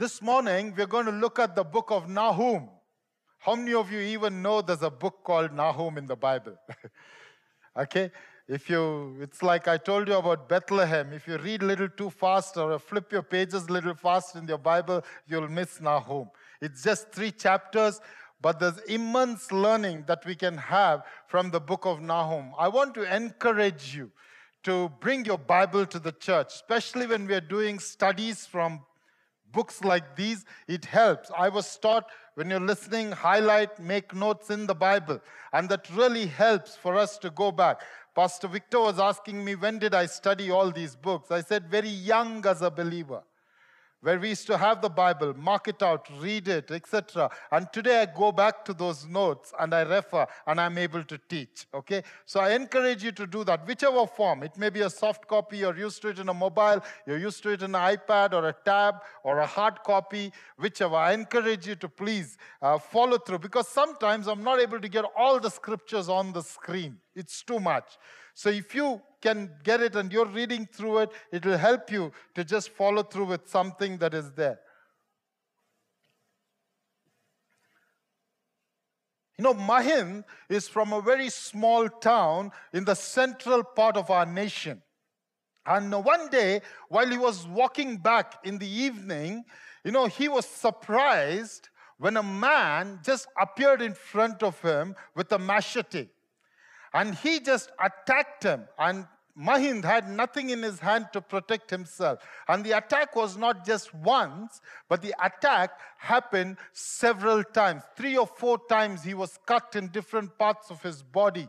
This morning, we're going to look at the book of Nahum. How many of you even know there's a book called Nahum in the Bible? okay? If you, it's like I told you about Bethlehem. If you read a little too fast or flip your pages a little fast in your Bible, you'll miss Nahum. It's just three chapters, but there's immense learning that we can have from the book of Nahum. I want to encourage you to bring your Bible to the church, especially when we are doing studies from books like these. It helps. I was taught when you're listening, highlight, make notes in the Bible. And that really helps for us to go back. Pastor Victor was asking me, when did I study all these books? I said, very young as a believer where we used to have the Bible, mark it out, read it, etc. And today I go back to those notes and I refer and I'm able to teach. Okay? So I encourage you to do that, whichever form. It may be a soft copy, you're used to it in a mobile, you're used to it in an iPad or a tab or a hard copy, whichever. I encourage you to please uh, follow through because sometimes I'm not able to get all the scriptures on the screen. It's too much. So if you can get it and you're reading through it, it will help you to just follow through with something that is there. You know, Mahim is from a very small town in the central part of our nation. And one day, while he was walking back in the evening, you know, he was surprised when a man just appeared in front of him with a machete. And he just attacked him. And Mahind had nothing in his hand to protect himself. And the attack was not just once, but the attack happened several times. Three or four times he was cut in different parts of his body.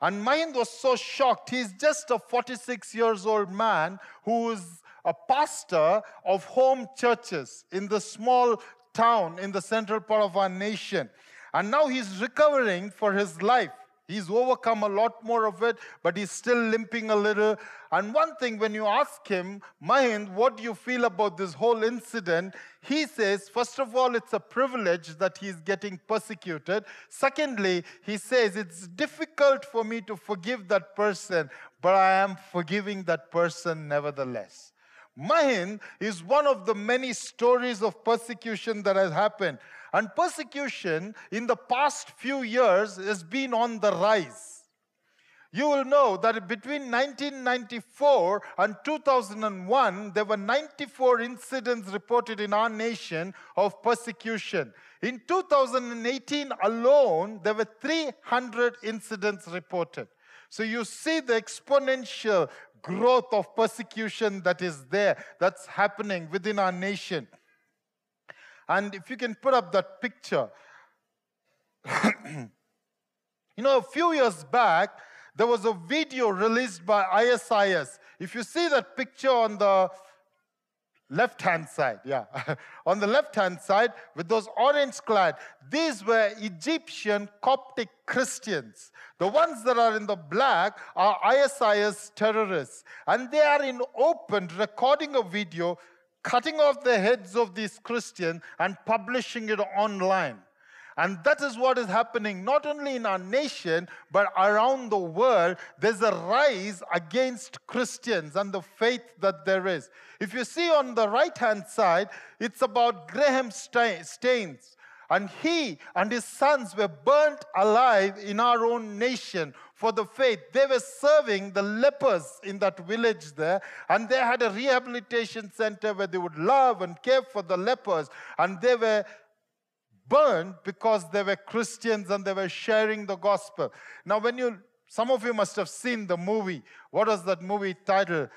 And Mahind was so shocked. He's just a 46 years old man who is a pastor of home churches in the small town in the central part of our nation. And now he's recovering for his life. He's overcome a lot more of it, but he's still limping a little. And one thing, when you ask him, Mahind, what do you feel about this whole incident? He says, first of all, it's a privilege that he's getting persecuted. Secondly, he says, it's difficult for me to forgive that person, but I am forgiving that person nevertheless. Mahin is one of the many stories of persecution that has happened. And persecution in the past few years has been on the rise. You will know that between 1994 and 2001, there were 94 incidents reported in our nation of persecution. In 2018 alone, there were 300 incidents reported. So you see the exponential growth of persecution that is there, that's happening within our nation. And if you can put up that picture, you know, a few years back, there was a video released by ISIS. If you see that picture on the left hand side, yeah, on the left hand side with those orange clad, these were Egyptian Coptic Christians. The ones that are in the black are ISIS terrorists. And they are in open recording a video cutting off the heads of these Christians and publishing it online. And that is what is happening not only in our nation, but around the world. There's a rise against Christians and the faith that there is. If you see on the right hand side, it's about Graham Staines. And he and his sons were burnt alive in our own nation for the faith. They were serving the lepers in that village there, and they had a rehabilitation center where they would love and care for the lepers, and they were burned because they were Christians and they were sharing the gospel. Now, when you, some of you must have seen the movie. What was that movie title?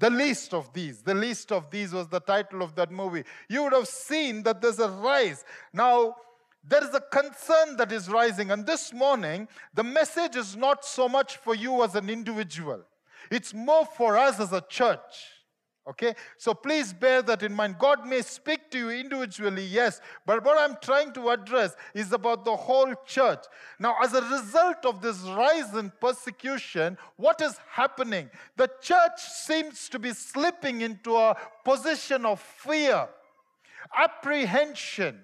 The least of these. The least of these was the title of that movie. You would have seen that there's a rise. Now, there is a concern that is rising. And this morning, the message is not so much for you as an individual, it's more for us as a church. Okay? So please bear that in mind. God may speak to you individually, yes, but what I'm trying to address is about the whole church. Now, as a result of this rise in persecution, what is happening? The church seems to be slipping into a position of fear, apprehension,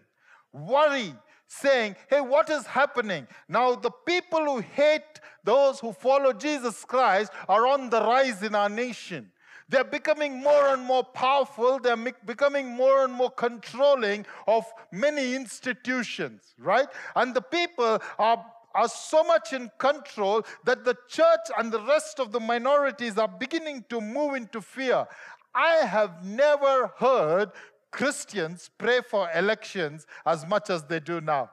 worry, saying, Hey, what is happening? Now, the people who hate those who follow Jesus Christ are on the rise in our nation. They're becoming more and more powerful. They're becoming more and more controlling of many institutions, right? And the people are, are so much in control that the church and the rest of the minorities are beginning to move into fear. I have never heard Christians pray for elections as much as they do now.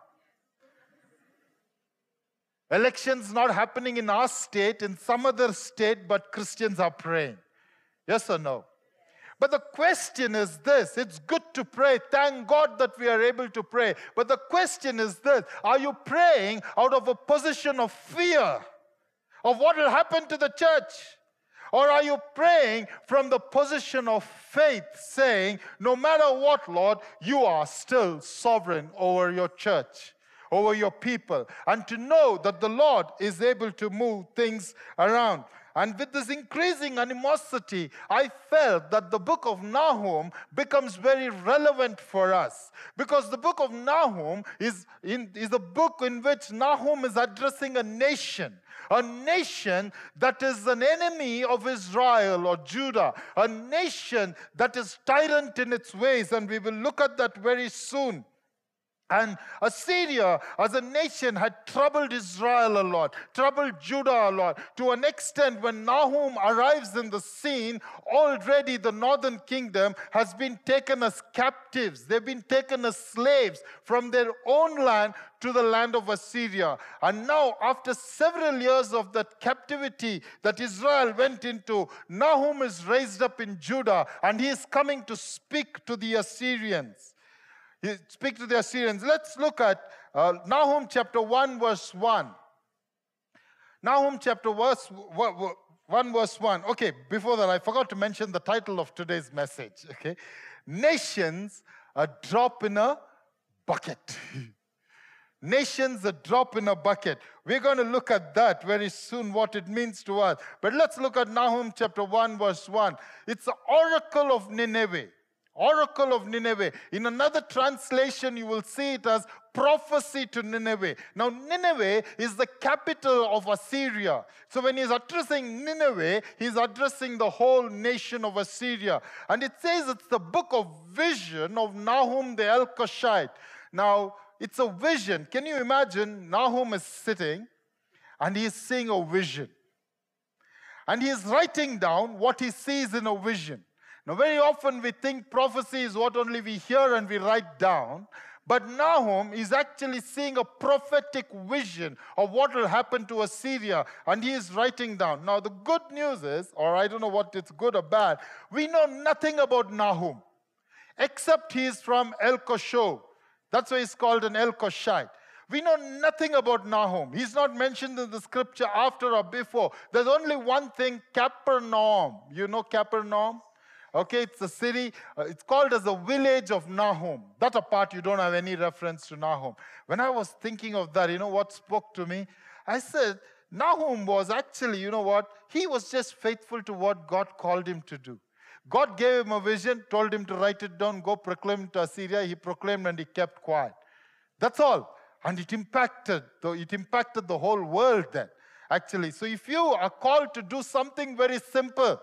Elections not happening in our state, in some other state, but Christians are praying. Yes or no? But the question is this it's good to pray. Thank God that we are able to pray. But the question is this are you praying out of a position of fear of what will happen to the church? Or are you praying from the position of faith, saying, No matter what, Lord, you are still sovereign over your church, over your people, and to know that the Lord is able to move things around? And with this increasing animosity, I felt that the book of Nahum becomes very relevant for us. Because the book of Nahum is, in, is a book in which Nahum is addressing a nation. A nation that is an enemy of Israel or Judah, a nation that is tyrant in its ways, and we will look at that very soon. And Assyria as a nation had troubled Israel a lot, troubled Judah a lot, to an extent when Nahum arrives in the scene, already the northern kingdom has been taken as captives. They've been taken as slaves from their own land to the land of Assyria. And now, after several years of that captivity that Israel went into, Nahum is raised up in Judah and he is coming to speak to the Assyrians. He speaks to the Assyrians. Let's look at uh, Nahum chapter 1, verse 1. Nahum chapter verse, 1, verse 1. Okay, before that, I forgot to mention the title of today's message. Okay, Nations, a drop in a bucket. Nations, a drop in a bucket. We're going to look at that very soon, what it means to us. But let's look at Nahum chapter 1, verse 1. It's the oracle of Nineveh. Oracle of Nineveh. In another translation, you will see it as prophecy to Nineveh. Now, Nineveh is the capital of Assyria. So, when he's addressing Nineveh, he's addressing the whole nation of Assyria. And it says it's the book of vision of Nahum the Elkoshite. Now, it's a vision. Can you imagine? Nahum is sitting and he's seeing a vision. And he's writing down what he sees in a vision. Now, very often we think prophecy is what only we hear and we write down. But Nahum is actually seeing a prophetic vision of what will happen to Assyria, and he is writing down. Now, the good news is, or I don't know what it's good or bad, we know nothing about Nahum, except he is from El Kosho. That's why he's called an Elkoshite. We know nothing about Nahum. He's not mentioned in the scripture after or before. There's only one thing Capernaum. You know Capernaum? Okay, it's a city, uh, it's called as the village of Nahum. That apart, you don't have any reference to Nahum. When I was thinking of that, you know what spoke to me? I said, Nahum was actually, you know what? He was just faithful to what God called him to do. God gave him a vision, told him to write it down, go proclaim to Assyria. He proclaimed and he kept quiet. That's all. And it impacted, it impacted the whole world then, actually. So if you are called to do something very simple,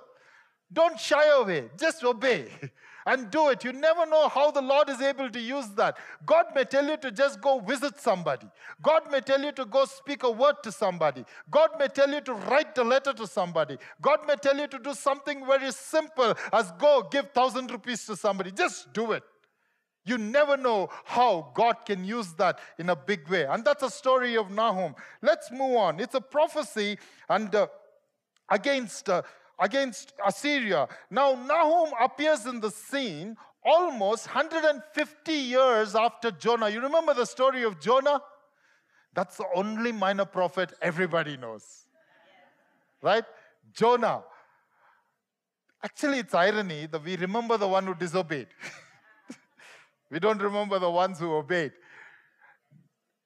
don't shy away, just obey and do it. You never know how the Lord is able to use that. God may tell you to just go visit somebody, God may tell you to go speak a word to somebody, God may tell you to write a letter to somebody, God may tell you to do something very simple as go give thousand rupees to somebody. Just do it. You never know how God can use that in a big way. And that's a story of Nahum. Let's move on. It's a prophecy and uh, against uh, against Assyria. Now, Nahum appears in the scene almost 150 years after Jonah. You remember the story of Jonah? That's the only minor prophet everybody knows. Right? Jonah. Actually, it's irony that we remember the one who disobeyed. we don't remember the ones who obeyed.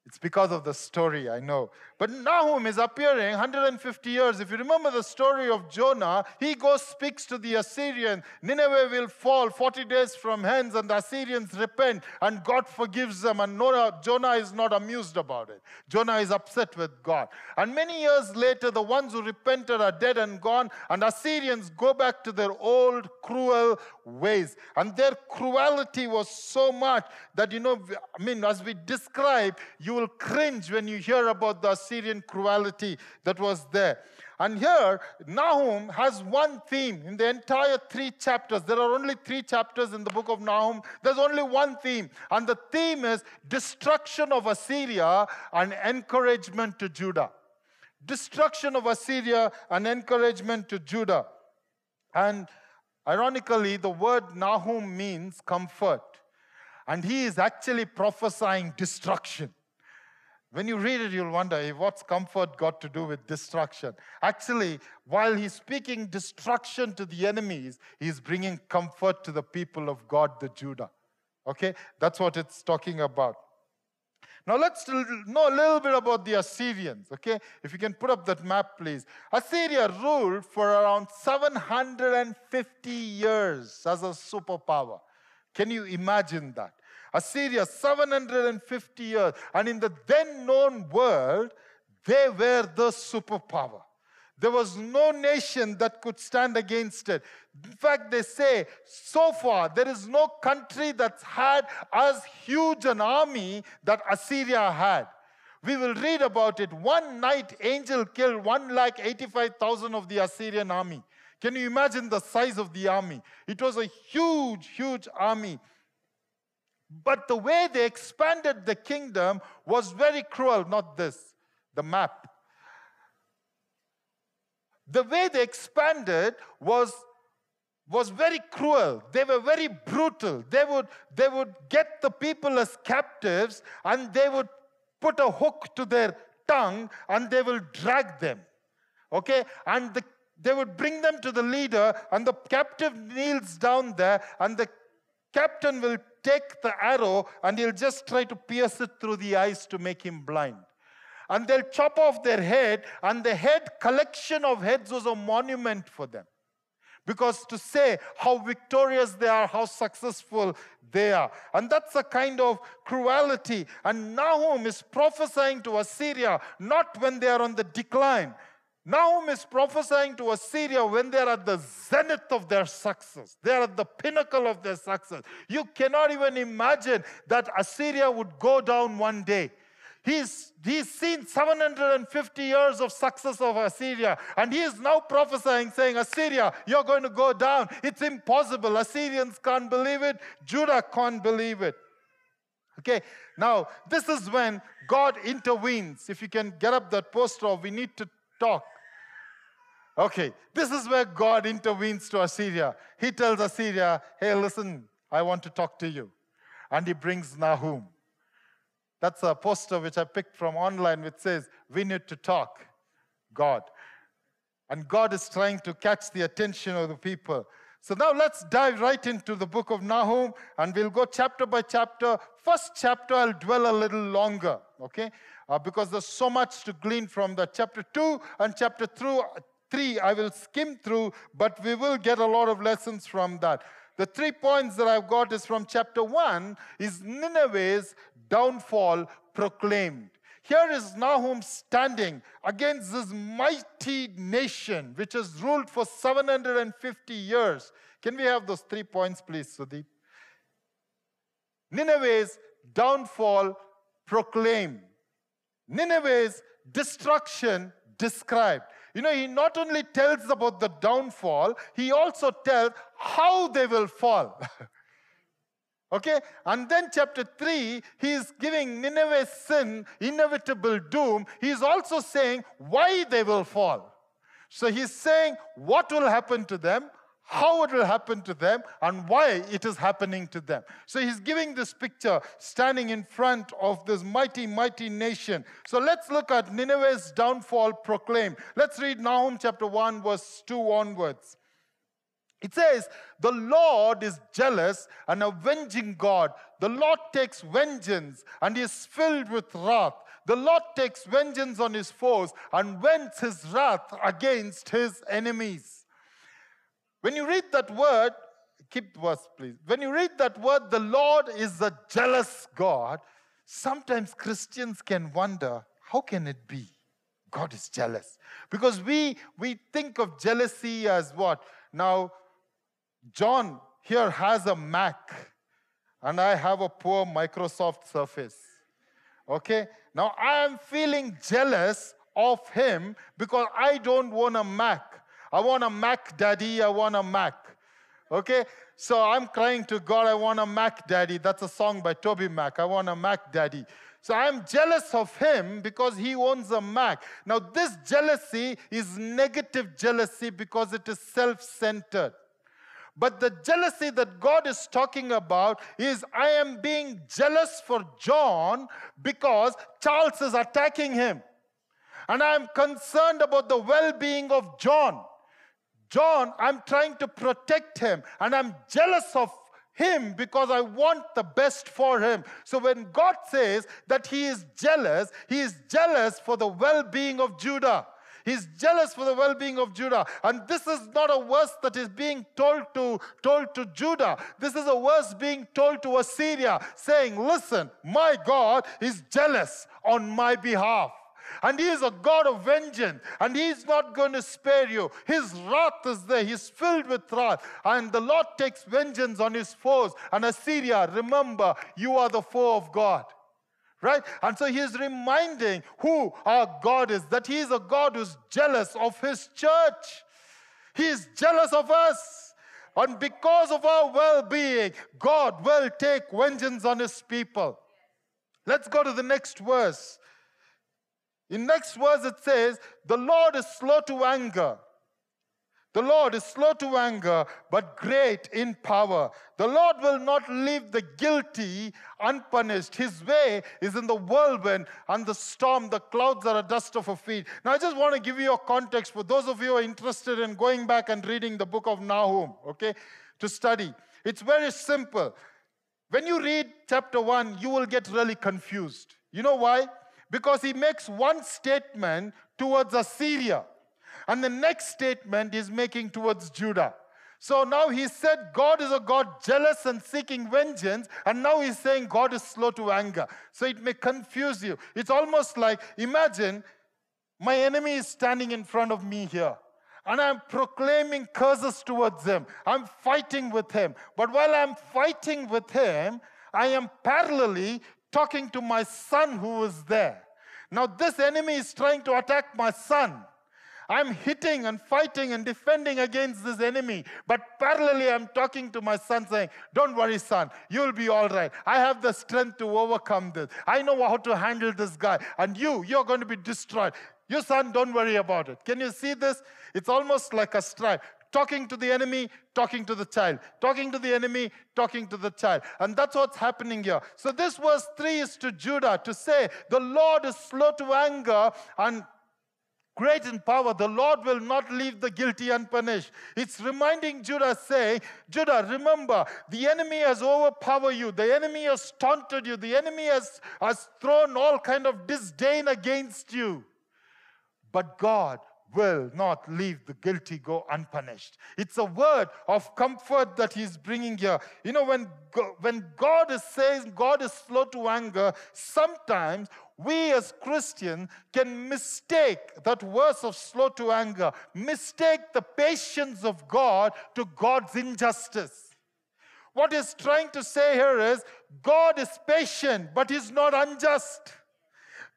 It's because of the story, I know. But Nahum is appearing 150 years. If you remember the story of Jonah, he goes, speaks to the Assyrian. Nineveh will fall 40 days from hence, and the Assyrians repent, and God forgives them. And Jonah is not amused about it. Jonah is upset with God. And many years later, the ones who repented are dead and gone, and Assyrians go back to their old cruel ways. And their cruelty was so much that, you know, I mean, as we describe, you you will cringe when you hear about the Assyrian cruelty that was there. And here, Nahum has one theme in the entire three chapters. There are only three chapters in the book of Nahum. There's only one theme. And the theme is destruction of Assyria and encouragement to Judah. Destruction of Assyria and encouragement to Judah. And ironically, the word Nahum means comfort. And he is actually prophesying destruction. When you read it, you'll wonder hey, what's comfort got to do with destruction? Actually, while he's speaking destruction to the enemies, he's bringing comfort to the people of God, the Judah. Okay? That's what it's talking about. Now let's know a little bit about the Assyrians, okay? If you can put up that map, please. Assyria ruled for around 750 years as a superpower. Can you imagine that? Assyria, 750 years. And in the then known world, they were the superpower. There was no nation that could stand against it. In fact, they say so far there is no country that's had as huge an army that Assyria had. We will read about it. One night, angel killed one lakh eighty-five thousand of the Assyrian army. Can you imagine the size of the army? It was a huge, huge army. But the way they expanded the kingdom was very cruel, not this, the map. The way they expanded was, was very cruel. They were very brutal. They would, they would get the people as captives and they would put a hook to their tongue and they will drag them. Okay? And the, they would bring them to the leader, and the captive kneels down there, and the captain will take the arrow and he'll just try to pierce it through the eyes to make him blind. And they'll chop off their head, and the head collection of heads was a monument for them. Because to say how victorious they are, how successful they are. And that's a kind of cruelty. And Nahum is prophesying to Assyria, not when they are on the decline, Nahum is prophesying to Assyria when they're at the zenith of their success. They're at the pinnacle of their success. You cannot even imagine that Assyria would go down one day. He's, he's seen 750 years of success of Assyria, and he is now prophesying, saying, Assyria, you're going to go down. It's impossible. Assyrians can't believe it, Judah can't believe it. Okay, now this is when God intervenes. If you can get up that poster, we need to talk. Okay, this is where God intervenes to Assyria. He tells Assyria, hey, listen, I want to talk to you. And he brings Nahum. That's a poster which I picked from online which says, We need to talk, God. And God is trying to catch the attention of the people. So now let's dive right into the book of Nahum and we'll go chapter by chapter. First chapter, I'll dwell a little longer, okay? Uh, because there's so much to glean from the chapter 2 and chapter through, three, I will skim through, but we will get a lot of lessons from that. The three points that I've got is from chapter one is Nineveh's downfall proclaimed. Here is Nahum standing against this mighty nation which has ruled for 750 years. Can we have those three points, please, Sudeep? Nineveh's downfall proclaimed. Nineveh's destruction described. You know, he not only tells about the downfall, he also tells how they will fall. okay? And then, chapter 3, he is giving Nineveh's sin inevitable doom. He is also saying why they will fall. So, he's saying what will happen to them, how it will happen to them and why it is happening to them. So he's giving this picture standing in front of this mighty, mighty nation. So let's look at Nineveh's downfall proclaimed. Let's read Nahum chapter 1, verse 2 onwards. It says, The Lord is jealous and avenging God. The Lord takes vengeance and is filled with wrath. The Lord takes vengeance on his foes and vents his wrath against his enemies. When you read that word, keep the verse, please. When you read that word, the Lord is a jealous God, sometimes Christians can wonder how can it be? God is jealous. Because we, we think of jealousy as what? Now, John here has a Mac, and I have a poor Microsoft Surface. Okay? Now I am feeling jealous of him because I don't want a Mac. I want a Mac daddy, I want a Mac. Okay? So I'm crying to God, I want a Mac daddy. That's a song by Toby Mac. I want a Mac daddy. So I'm jealous of him because he owns a Mac. Now, this jealousy is negative jealousy because it is self centered. But the jealousy that God is talking about is I am being jealous for John because Charles is attacking him. And I am concerned about the well being of John. John, I'm trying to protect him, and I'm jealous of him because I want the best for him. So when God says that he is jealous, he is jealous for the well being of Judah. He's jealous for the well-being of Judah. And this is not a verse that is being told to, told to Judah. This is a verse being told to Assyria, saying, Listen, my God is jealous on my behalf. And he is a God of vengeance, and he is not going to spare you. His wrath is there, he's filled with wrath. And the Lord takes vengeance on his foes. And Assyria, remember, you are the foe of God right? And so he is reminding who our God is, that he is a God who's jealous of his church. He is jealous of us. And because of our well being, God will take vengeance on his people. Let's go to the next verse. In next verse it says, The Lord is slow to anger the Lord is slow to anger, but great in power. The Lord will not leave the guilty unpunished. His way is in the whirlwind and the storm. The clouds are a dust of her feet. Now, I just want to give you a context for those of you who are interested in going back and reading the book of Nahum, okay, to study. It's very simple. When you read chapter 1, you will get really confused. You know why? Because he makes one statement towards Assyria. And the next statement is making towards Judah. So now he said God is a God jealous and seeking vengeance, and now he's saying God is slow to anger. So it may confuse you. It's almost like imagine my enemy is standing in front of me here, and I'm proclaiming curses towards him. I'm fighting with him. But while I'm fighting with him, I am parallelly talking to my son who is there. Now, this enemy is trying to attack my son. I'm hitting and fighting and defending against this enemy. But parallelly, I'm talking to my son saying, Don't worry, son, you'll be all right. I have the strength to overcome this. I know how to handle this guy. And you, you're going to be destroyed. Your son, don't worry about it. Can you see this? It's almost like a strife talking to the enemy, talking to the child, talking to the enemy, talking to the child. And that's what's happening here. So, this verse 3 is to Judah to say, The Lord is slow to anger and great in power. The Lord will not leave the guilty unpunished. It's reminding Judah, saying, Judah, remember, the enemy has overpowered you. The enemy has taunted you. The enemy has, has thrown all kind of disdain against you. But God will not leave the guilty go unpunished. It's a word of comfort that he's bringing here. You know, when, when God is saying God is slow to anger, sometimes we as Christians can mistake that verse of slow to anger, mistake the patience of God to God's injustice. What he's trying to say here is God is patient, but he's not unjust.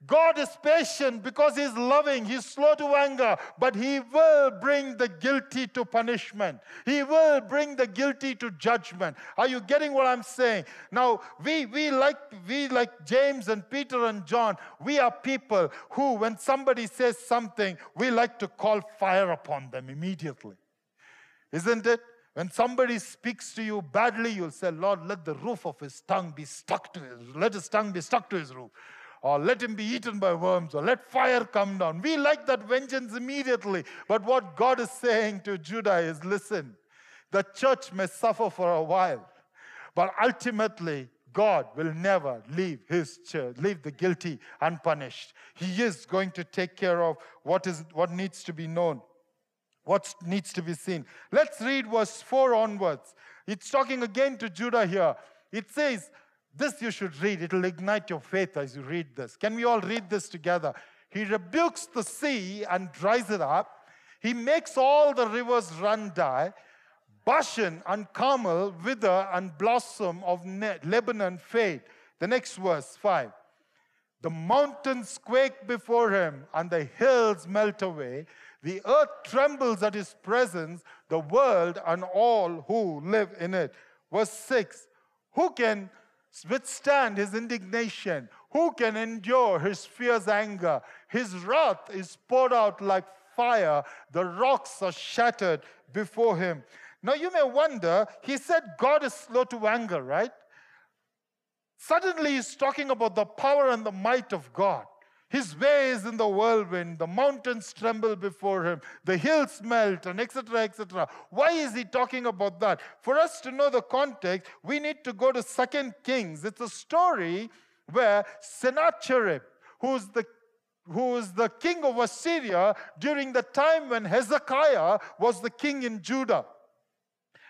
God is patient because He's loving, He's slow to anger, but He will bring the guilty to punishment. He will bring the guilty to judgment. Are you getting what I'm saying? Now, we, we, like, we like James and Peter and John, we are people who, when somebody says something, we like to call fire upon them immediately. Isn't it? When somebody speaks to you badly, you'll say, Lord, let the roof of his tongue be stuck to his, let his tongue be stuck to his roof or let him be eaten by worms, or let fire come down. We like that vengeance immediately. But what God is saying to Judah is listen, The church may suffer for a while, but ultimately, God will never leave his church, leave the guilty unpunished. He is going to take care of what, is, what needs to be known, what needs to be seen. Let's read verse 4 onwards. It's talking again to Judah here. It says, This you should read. It'll ignite your faith as you read this. Can we all read this together? He rebukes the sea and dries it up. He makes all the rivers run dry. Bashan and Carmel wither and blossom of Lebanon fade. The next verse, 5. The mountains quake before him and the hills melt away. The earth trembles at his presence, the world and all who live in it. Verse 6 Who can withstand his indignation? Who can endure his fierce anger? His wrath is poured out like fire, the rocks are shattered before him. Now you may wonder, he said God is slow to anger, right? Suddenly he's talking about the power and the might of God. His way is in the whirlwind, the mountains tremble before him, the hills melt, and etc. etc. Why is he talking about that? For us to know the context, we need to go to Second Kings. It's a story where Sennacherib, who's the who is the king of Assyria during the time when Hezekiah was the king in Judah.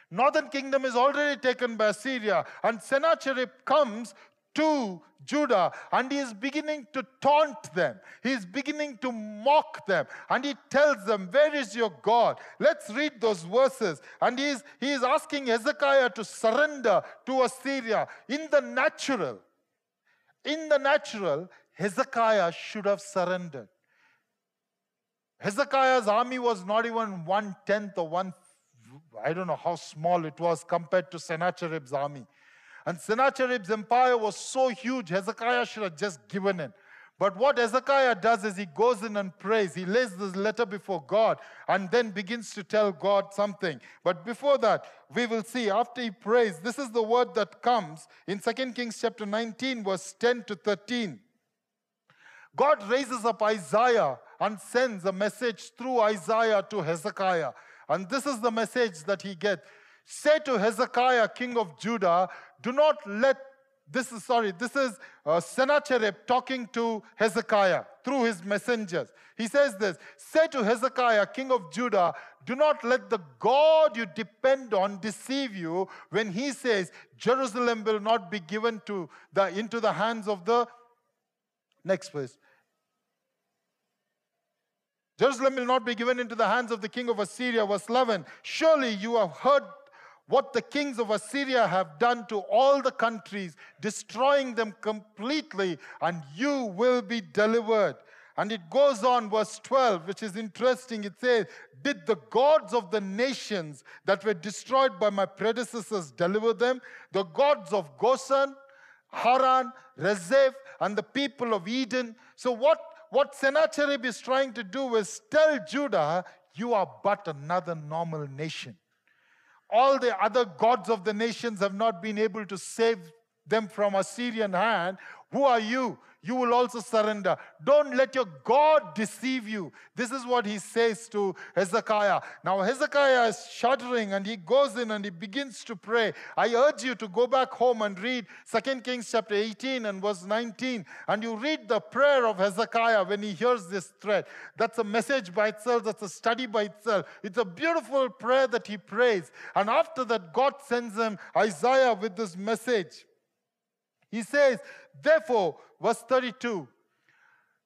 Northern kingdom is already taken by Assyria, and Sennacherib comes to Judah and he is beginning to taunt them. He is beginning to mock them and he tells them, Where is your God? Let's read those verses. And he is, he is asking Hezekiah to surrender to Assyria in the natural. In the natural, Hezekiah should have surrendered. Hezekiah's army was not even one tenth or one I don't know how small it was compared to Sennacherib's army. And Sennacherib's empire was so huge, Hezekiah should have just given in. But what Hezekiah does is he goes in and prays. He lays this letter before God and then begins to tell God something. But before that, we will see after he prays, this is the word that comes in 2 Kings chapter 19, verse 10 to 13. God raises up Isaiah and sends a message through Isaiah to Hezekiah. And this is the message that he gets. Say to Hezekiah, king of Judah, do not let this is sorry, this is uh, Sennacherib talking to Hezekiah through his messengers. He says this Say to Hezekiah, king of Judah, do not let the God you depend on deceive you when he says, Jerusalem will not be given to the, into the hands of the. Next, verse. Jerusalem will not be given into the hands of the king of Assyria. Verse 11 Surely you have heard what the kings of Assyria have done to all the countries, destroying them completely, and you will be delivered. And it goes on, verse 12, which is interesting. It says, Did the gods of the nations that were destroyed by my predecessors deliver them? The gods of Goshen, Haran, Rezeph, and the people of Eden. So, what what Sennacherib is trying to do is tell Judah, you are but another normal nation. All the other gods of the nations have not been able to save them from Assyrian hand. Who are you? You will also surrender. Don't let your God deceive you. This is what he says to Hezekiah. Now, Hezekiah is shuddering and he goes in and he begins to pray. I urge you to go back home and read 2 Kings chapter 18 and verse 19. And you read the prayer of Hezekiah when he hears this threat. That's a message by itself, that's a study by itself. It's a beautiful prayer that he prays. And after that, God sends him Isaiah with this message. He says, Therefore, verse 32,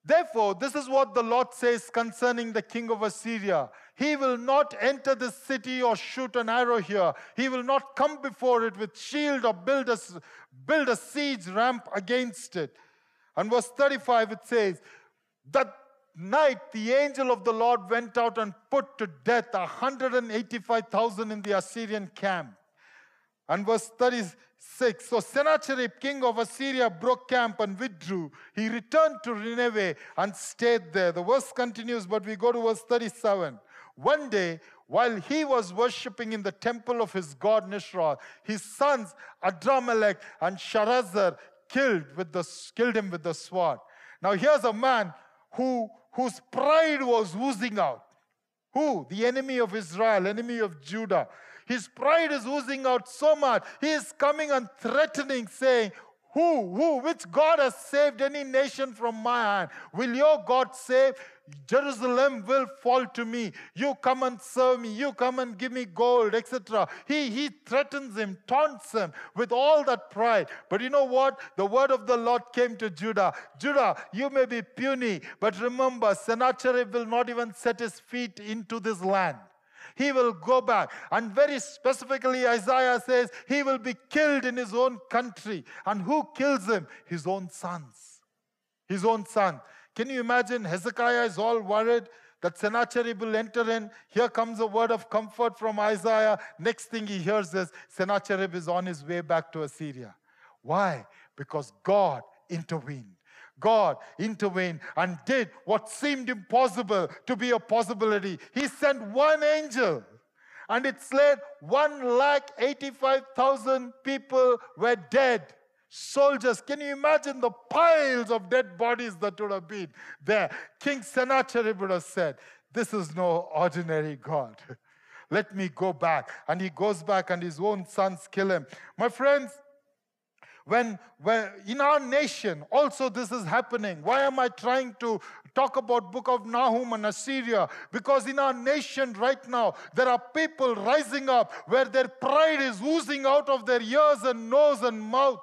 Therefore, this is what the Lord says concerning the king of Assyria. He will not enter the city or shoot an arrow here. He will not come before it with shield or build a, build a siege ramp against it. And verse 35 it says, That night the angel of the Lord went out and put to death 185,000 in the Assyrian camp. And verse 36 So Sennacherib, king of Assyria, broke camp and withdrew. He returned to Nineveh and stayed there. The verse continues, but we go to verse 37. One day, while he was worshipping in the temple of his god Nisroch, his sons Adramelech and Sharezer killed, with the, killed him with the sword. Now, here's a man who, whose pride was oozing out. Who? The enemy of Israel, enemy of Judah. His pride is oozing out so much. He is coming and threatening, saying, who, who, which God has saved any nation from my hand? Will your God save? Jerusalem will fall to me. You come and serve me. You come and give me gold, etc. He, he threatens him, taunts him with all that pride. But you know what? The word of the Lord came to Judah. Judah, you may be puny, but remember, Sennacherib will not even set his feet into this land. He will go back. And very specifically, Isaiah says he will be killed in his own country. And who kills him? His own sons. His own son. Can you imagine? Hezekiah is all worried that Sennacherib will enter in. Here comes a word of comfort from Isaiah. Next thing he hears is Sennacherib is on his way back to Assyria. Why? Because God intervened. God intervened and did what seemed impossible to be a possibility. He sent one angel and it said 1 lakh 85,000 people were dead. Soldiers, can you imagine the piles of dead bodies that would have been there? King Sennacherib would have said, This is no ordinary God. Let me go back. And he goes back, and his own sons kill him. My friends, when, when in our nation also this is happening. Why am I trying to talk about book of Nahum and Assyria? Because in our nation right now, there are people rising up where their pride is oozing out of their ears and nose and mouth.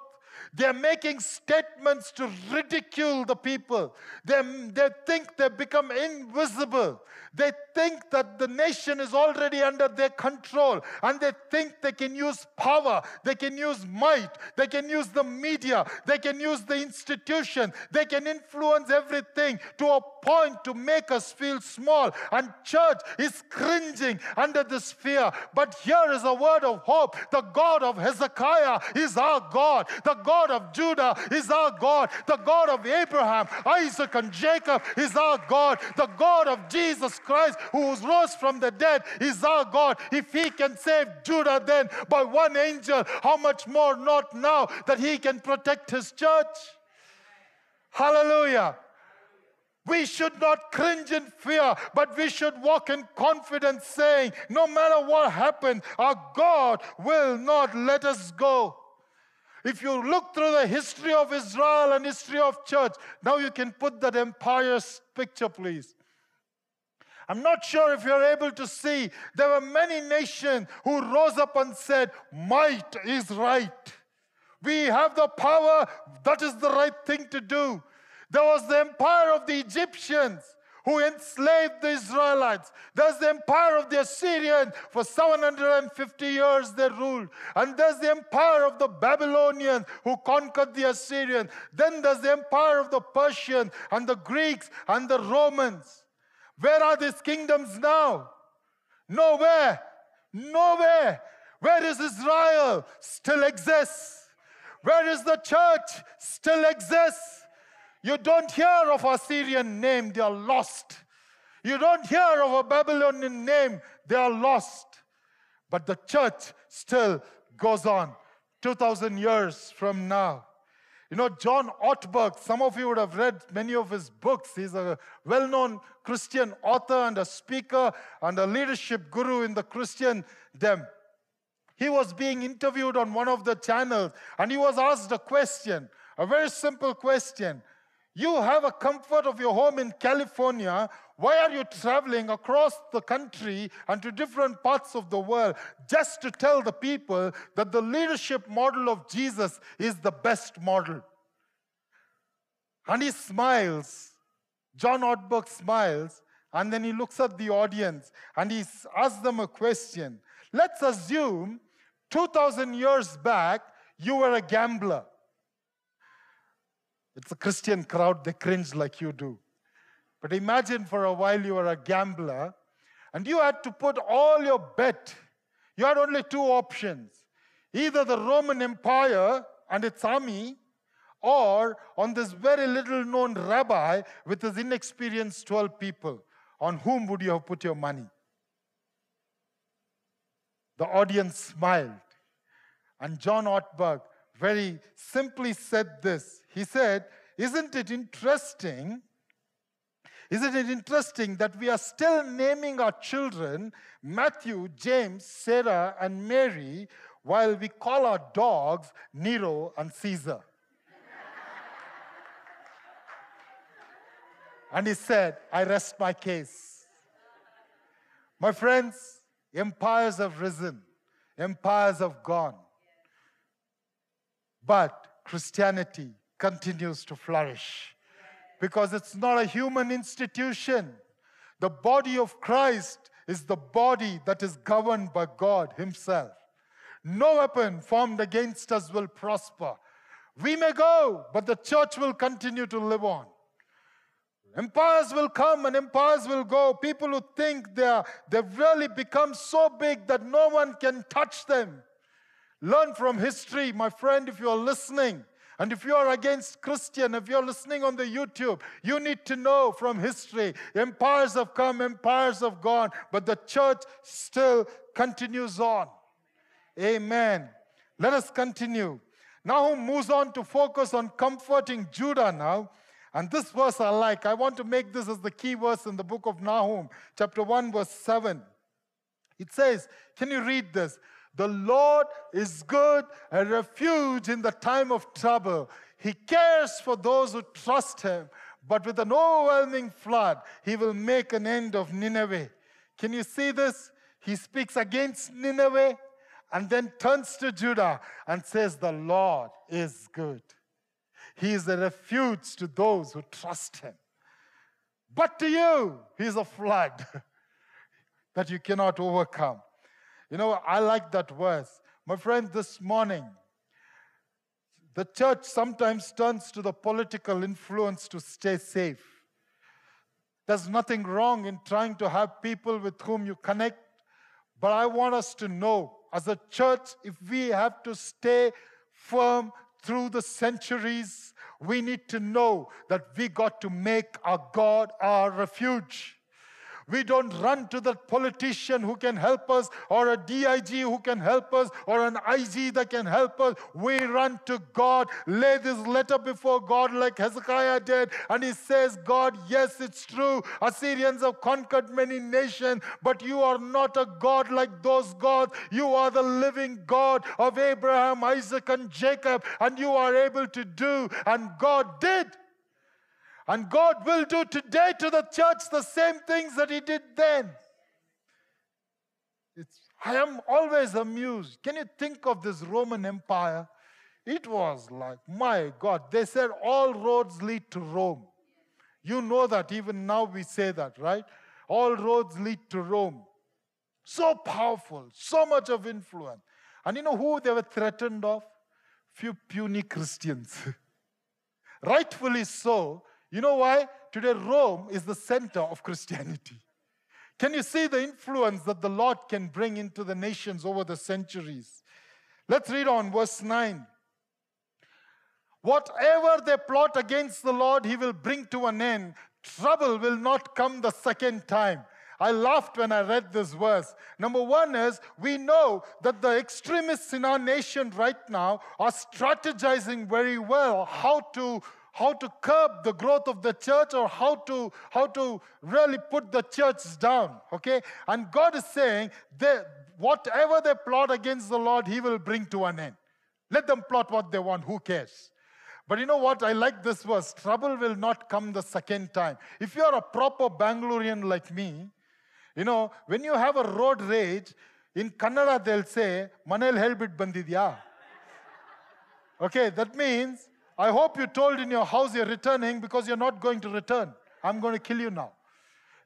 They're making statements to ridicule the people. They, they think they become invisible. They think that the nation is already under their control and they think they can use power, they can use might, they can use the media, they can use the institution, they can influence everything to a point to make us feel small. And church is cringing under this fear. But here is a word of hope. The God of Hezekiah is our God. The God of Judah is our God. The God of Abraham, Isaac, and Jacob is our God. The God of Jesus Christ, who rose from the dead, is our God. If he can save Judah then by one angel, how much more not now that he can protect his church? Hallelujah. We should not cringe in fear, but we should walk in confidence, saying, No matter what happens, our God will not let us go. If you look through the history of Israel and history of church, now you can put that empire's picture, please. I'm not sure if you're able to see, there were many nations who rose up and said, Might is right. We have the power, that is the right thing to do. There was the empire of the Egyptians who enslaved the Israelites. There's the empire of the Assyrians. For 750 years they ruled. And there's the empire of the Babylonians who conquered the Assyrians. Then there's the empire of the Persians and the Greeks and the Romans. Where are these kingdoms now? Nowhere. Nowhere. Where is Israel? Still exists. Where is the church? Still exists. You don't hear of Assyrian name, they are lost. You don't hear of a Babylonian name, they are lost. But the church still goes on 2,000 years from now. You know, John Ortberg, some of you would have read many of his books. He's a well known Christian author and a speaker and a leadership guru in the Christian them. He was being interviewed on one of the channels and he was asked a question, a very simple question. You have a comfort of your home in California. Why are you traveling across the country and to different parts of the world just to tell the people that the leadership model of Jesus is the best model? And he smiles. John Ortberg smiles, and then he looks at the audience and he asks them a question. Let's assume 2,000 years back, you were a gambler. It's a Christian crowd, they cringe like you do. But imagine for a while you were a gambler and you had to put all your bet. You had only two options either the Roman Empire and its army, or on this very little known rabbi with his inexperienced 12 people. On whom would you have put your money? The audience smiled. And John Ortberg very simply said this. He said, Isn't it interesting? Isn't it interesting that we are still naming our children Matthew, James, Sarah, and Mary, while we call our dogs Nero and Caesar? and he said, I rest my case. My friends, empires have risen, empires have gone. But Christianity continues to flourish because it's not a human institution. The body of Christ is the body that is governed by God Himself. No weapon formed against us will prosper. We may go, but the church will continue to live on. Empires will come and empires will go. People who think they're, they've really become so big that no one can touch them. Learn from history, my friend, if you're listening. And if you're against Christian, if you're listening on the YouTube, you need to know from history empires have come, empires have gone, but the church still continues on. Amen. Let us continue. Nahum moves on to focus on comforting Judah now. And this verse I like. I want to make this as the key verse in the book of Nahum, chapter 1, verse 7. It says, Can you read this? The Lord is good, a refuge in the time of trouble. He cares for those who trust Him, but with an overwhelming flood, He will make an end of Nineveh. Can you see this? He speaks against Nineveh and then turns to Judah and says, The Lord is good. He is a refuge to those who trust Him. But to you, He is a flood that you cannot overcome. You know, I like that verse. My friend, this morning, the church sometimes turns to the political influence to stay safe. There's nothing wrong in trying to have people with whom you connect, but I want us to know as a church, if we have to stay firm through the centuries, we need to know that we got to make our God our refuge. We don't run to the politician who can help us, or a DIG who can help us, or an IG that can help us. We run to God, lay this letter before God like Hezekiah did, and he says, God, yes, it's true. Assyrians have conquered many nations, but you are not a God like those gods. You are the living God of Abraham, Isaac, and Jacob, and you are able to do, and God did. And God will do today to the church the same things that He did then. It's, I am always amused. Can you think of this Roman Empire? It was like, my God, they said all roads lead to Rome. You know that even now we say that, right? All roads lead to Rome. So powerful, so much of influence. And you know who they were threatened of? Few puny Christians. Rightfully so, you know why? Today, Rome is the center of Christianity. Can you see the influence that the Lord can bring into the nations over the centuries? Let's read on, verse 9. Whatever they plot against the Lord, he will bring to an end. Trouble will not come the second time. I laughed when I read this verse. Number one is we know that the extremists in our nation right now are strategizing very well how to how to curb the growth of the church or how to, how to really put the church down. Okay? And God is saying that whatever they plot against the Lord, He will bring to an end. Let them plot what they want, who cares? But you know what? I like this verse. Trouble will not come the second time. If you're a proper Bangalorean like me, you know, when you have a road rage, in Kannada they'll say, Manel helbit bandidya. Okay, that means I hope you told in your house you're returning because you're not going to return. I'm going to kill you now.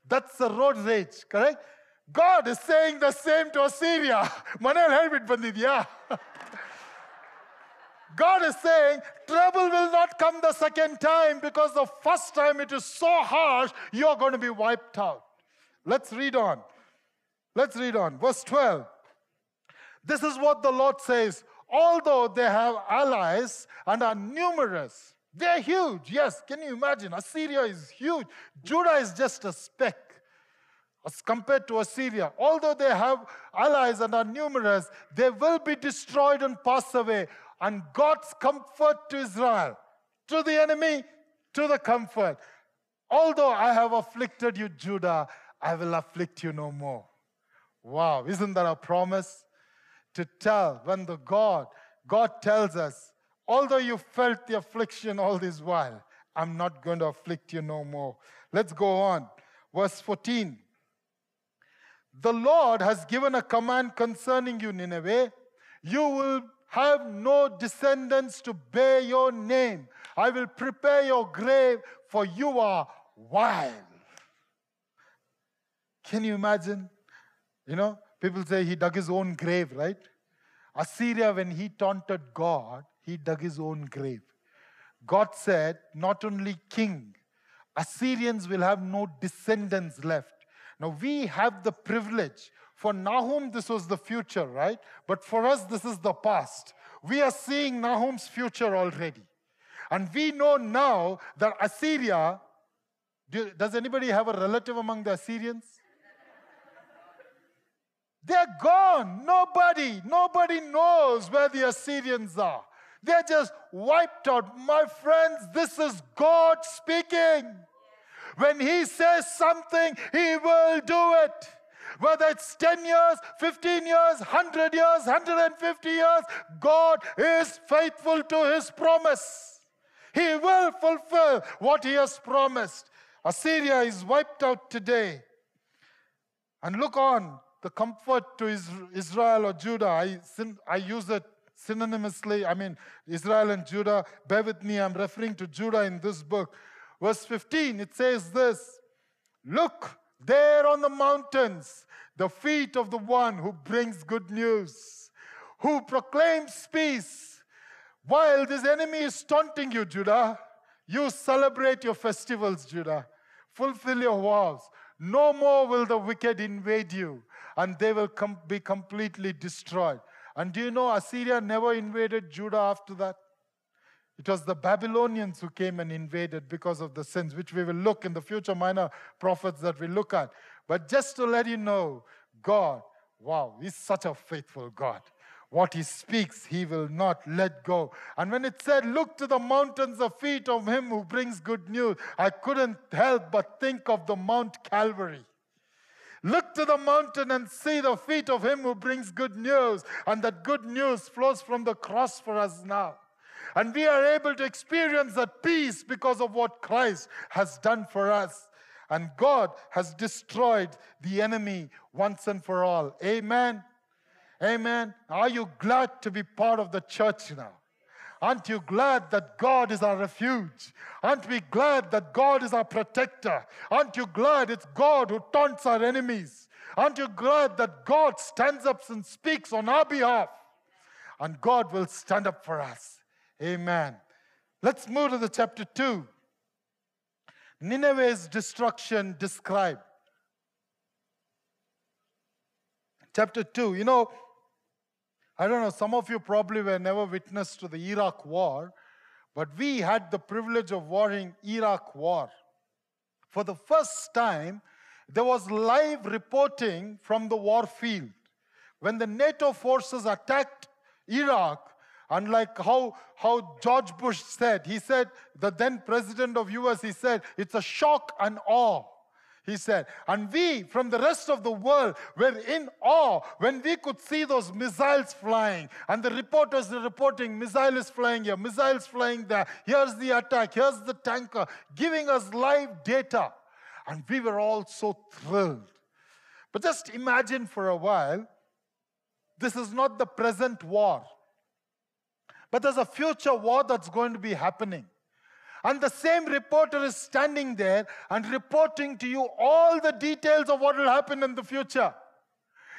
That's the road rage, correct? God is saying the same to Assyria. Manel helmet bandidya. God is saying trouble will not come the second time because the first time it is so harsh, you're going to be wiped out. Let's read on. Let's read on. Verse 12. This is what the Lord says although they have allies and are numerous, they're huge. Yes, can you imagine? Assyria is huge. Judah is just a speck as compared to Assyria. Although they have allies and are numerous, they will be destroyed and pass away. And God's comfort to Israel, to the enemy, to the comfort. Although I have afflicted you, Judah, I will afflict you no more. Wow, isn't that a promise? To tell when the God, God tells us, although you felt the affliction all this while, I'm not going to afflict you no more. Let's go on. Verse 14. The Lord has given a command concerning you, Nineveh. You will have no descendants to bear your name. I will prepare your grave, for you are wild. Can you imagine? You know, people say he dug his own grave, right? Assyria, when he taunted God, he dug his own grave. God said, not only king, Assyrians will have no descendants left. Now, we have the privilege. For Nahum, this was the future, right? But for us, this is the past. We are seeing Nahum's future already. And we know now that Assyria, do, does anybody have a relative among the Assyrians? They're gone. Nobody, nobody knows where the Assyrians are. They're just wiped out. My friends, this is God speaking. When He says something, He will do it. Whether it's 10 years, 15 years, 100 years, 150 years, God is faithful to His promise. He will fulfill what He has promised. Assyria is wiped out today. And look on the comfort to Israel or Judah. I, I use it synonymously. I mean, Israel and Judah. Bear with me, I'm referring to Judah in this book. Verse 15, it says this Look there on the mountains, the feet of the one who brings good news, who proclaims peace. While this enemy is taunting you, Judah, you celebrate your festivals, Judah. Fulfill your vows. No more will the wicked invade you, and they will com- be completely destroyed. And do you know Assyria never invaded Judah after that? It was the Babylonians who came and invaded because of the sins, which we will look in the future minor prophets that we look at. But just to let you know, God, wow, He's such a faithful God. What He speaks, He will not let go. And when it said, Look to the mountains of feet of Him who brings good news, I couldn't help but think of the Mount Calvary. Look to the mountain and see the feet of Him who brings good news. And that good news flows from the cross for us now. And we are able to experience that peace because of what Christ has done for us. And God has destroyed the enemy once and for all. Amen. Amen. Are you glad to be part of the church now? Aren't you glad that God is our refuge? Aren't we glad that God is our protector? Aren't you glad it's God who taunts our enemies? Aren't you glad that God stands up and speaks on our behalf? And God will stand up for us. Amen. Let's move to the chapter 2. Nineveh's destruction described. Chapter 2. You know, I don't know, some of you probably were never witness to the Iraq war, but we had the privilege of warring Iraq war. For the first time, there was live reporting from the war field. When the NATO forces attacked Iraq, Unlike how, how George Bush said, he said, the then president of US, he said, it's a shock and awe. He said, and we from the rest of the world were in awe when we could see those missiles flying. And the reporters reporting, missile is flying here, missiles flying there. Here's the attack, here's the tanker, giving us live data. And we were all so thrilled. But just imagine for a while, this is not the present war. But there's a future war that's going to be happening. And the same reporter is standing there and reporting to you all the details of what will happen in the future.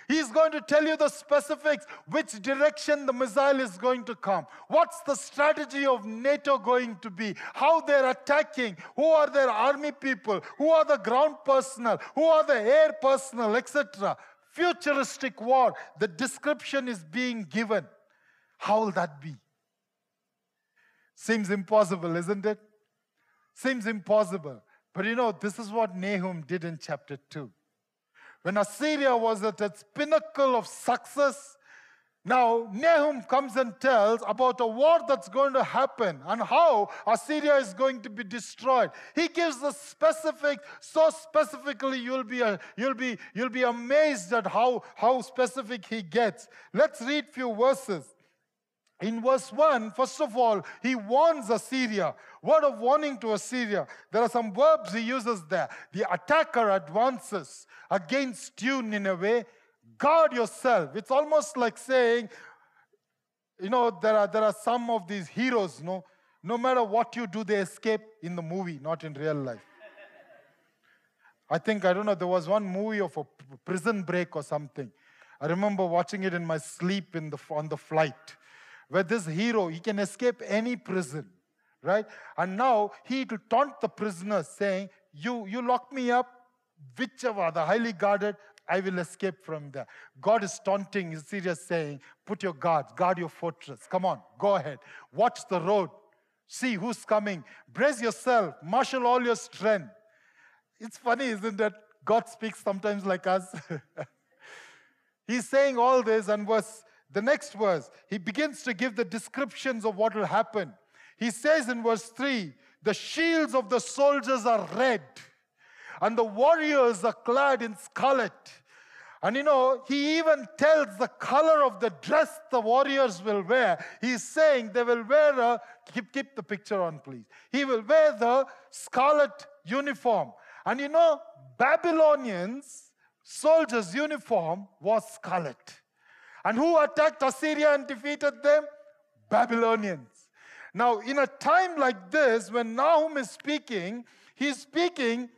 He's going to tell you the specifics, which direction the missile is going to come, what's the strategy of NATO going to be, how they're attacking, who are their army people, who are the ground personnel, who are the air personnel, etc. Futuristic war, the description is being given. How will that be? Seems impossible, isn't it? Seems impossible. But you know, this is what Nahum did in chapter 2. When Assyria was at its pinnacle of success, Now, Nahum comes and tells about a war that's going to happen and how Assyria is going to be destroyed. He gives the specific, so specifically you'll be, you'll be, you'll be amazed at how, how specific he gets. Let's read few verses. In verse 1, first of all, he warns Assyria. Word of warning to Assyria. There are some verbs he uses there. The attacker advances against you, Nineveh guard yourself. It's almost like saying, you know, there are, there are some of these heroes, no, no matter what you do, they escape in the movie, not in real life. I think, I don't know, there was one movie of a prison break or something. I remember watching it in my sleep in the, on the flight, where this hero, he can escape any prison, right? And now he to taunt the prisoners, saying, you, you lock me up, whichever, the highly guarded, I will escape from there. God is taunting Assyria, saying, Put your guards, guard your fortress. Come on, go ahead. Watch the road. See who's coming. Brace yourself. Marshal all your strength. It's funny, isn't it? God speaks sometimes like us. He's saying all this, and verse, the next verse, he begins to give the descriptions of what will happen. He says in verse 3 the shields of the soldiers are red and the warriors are clad in scarlet. And you know, he even tells the color of the dress the warriors will wear. He's saying they will wear a, keep, keep the picture on, please. He will wear the scarlet uniform. And you know, Babylonians, soldiers' uniform was scarlet. And who attacked Assyria and defeated them? Babylonians. Now, in a time like this, when Nahum is speaking, he's speaking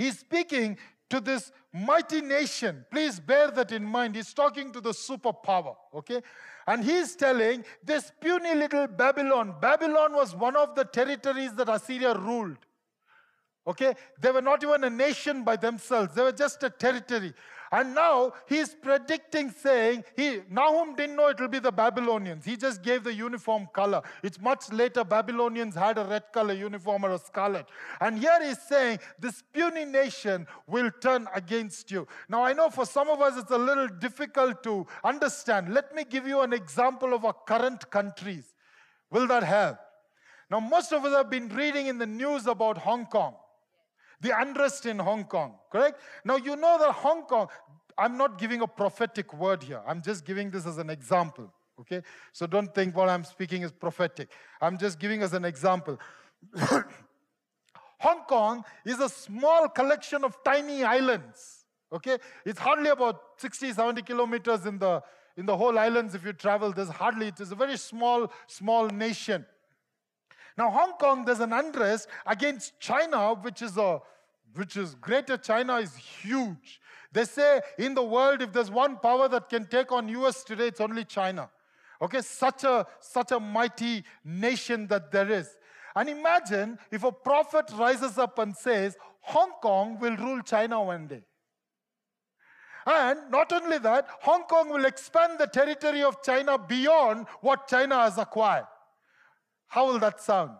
He's speaking to this mighty nation. Please bear that in mind. He's talking to the superpower, okay? And he's telling this puny little Babylon. Babylon was one of the territories that Assyria ruled. Okay? They were not even a nation by themselves, they were just a territory. And now he's predicting, saying, he, Nahum didn't know it will be the Babylonians. He just gave the uniform color. It's much later Babylonians had a red color uniform or a scarlet. And here he's saying, this puny nation will turn against you. Now I know for some of us it's a little difficult to understand. Let me give you an example of our current countries. Will that help? Now, most of us have been reading in the news about Hong Kong the unrest in Hong Kong, correct? Now, you know that Hong Kong, I'm not giving a prophetic word here. I'm just giving this as an example, okay? So don't think what I'm speaking is prophetic. I'm just giving as an example. Hong Kong is a small collection of tiny islands, okay? It's hardly about 60, 70 kilometers in the, in the whole islands if you travel. There's hardly, it is a very small, small nation. Now, Hong Kong, there's an unrest against China, which is a which is greater China is huge. They say in the world, if there's one power that can take on US today, it's only China. Okay, such a such a mighty nation that there is. And imagine if a prophet rises up and says, Hong Kong will rule China one day. And not only that, Hong Kong will expand the territory of China beyond what China has acquired. How will that sound?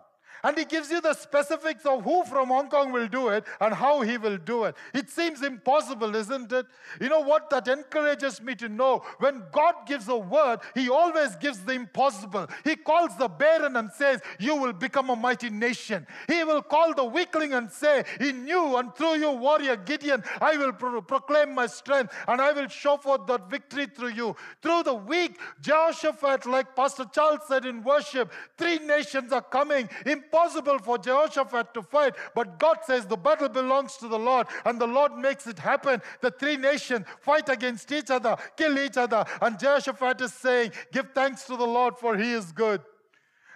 And he gives you the specifics of who from Hong Kong will do it and how he will do it. It seems impossible, isn't it? You know what? That encourages me to know when God gives a word, he always gives the impossible. He calls the barren and says, You will become a mighty nation. He will call the weakling and say, In you and through you, warrior Gideon, I will pro- proclaim my strength and I will show forth that victory through you. Through the weak, Jehoshaphat, like Pastor Charles said in worship, three nations are coming impossible for Jehoshaphat to fight, but God says the battle belongs to the Lord, and the Lord makes it happen. The three nations fight against each other, kill each other, and Jehoshaphat is saying, Give thanks to the Lord, for he is good.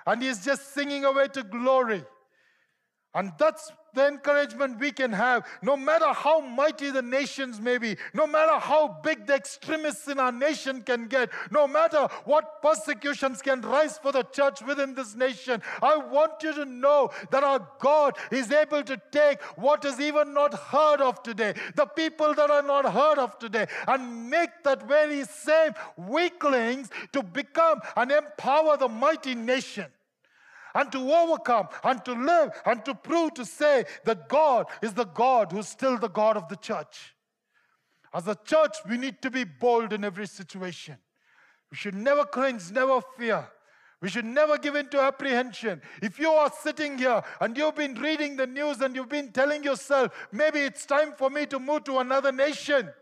And he's just singing away to glory. And that's the encouragement we can have, no matter how mighty the nations may be, no matter how big the extremists in our nation can get, no matter what persecutions can rise for the church within this nation. I want you to know that our God is able to take what is even not heard of today, the people that are not heard of today, and make that very same weaklings to become and empower the mighty nation and to overcome and to live and to prove to say that God is the God who's still the God of the church. As a church, we need to be bold in every situation. We should never cringe, never fear. We should never give in to apprehension. If you are sitting here and you've been reading the news and you've been telling yourself, maybe it's time for me to move to another nation.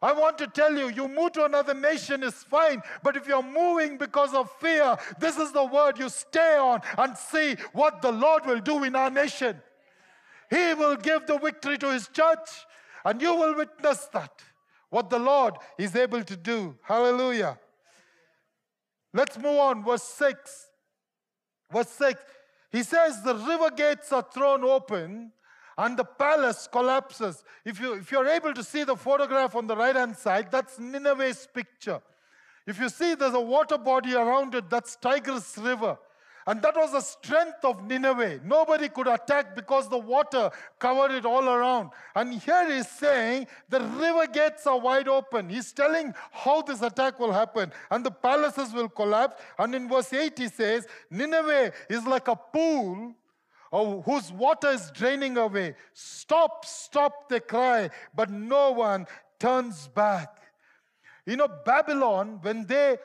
I want to tell you, you move to another nation is fine, but if you're moving because of fear, this is the word you stay on and see what the Lord will do in our nation. He will give the victory to His church, and you will witness that, what the Lord is able to do. Hallelujah. Let's move on. Verse 6. Verse 6. He says, The river gates are thrown open and the palace collapses. If, you, if you're able to see the photograph on the right hand side, that's Nineveh's picture. If you see there's a water body around it, that's Tigris River. And that was the strength of Nineveh. Nobody could attack because the water covered it all around. And here he's saying the river gates are wide open. He's telling how this attack will happen. And the palaces will collapse. And in verse 8 he says, Nineveh is like a pool oh, whose water is draining away. Stop, stop, they cry, but no one turns back. You know, Babylon, when they,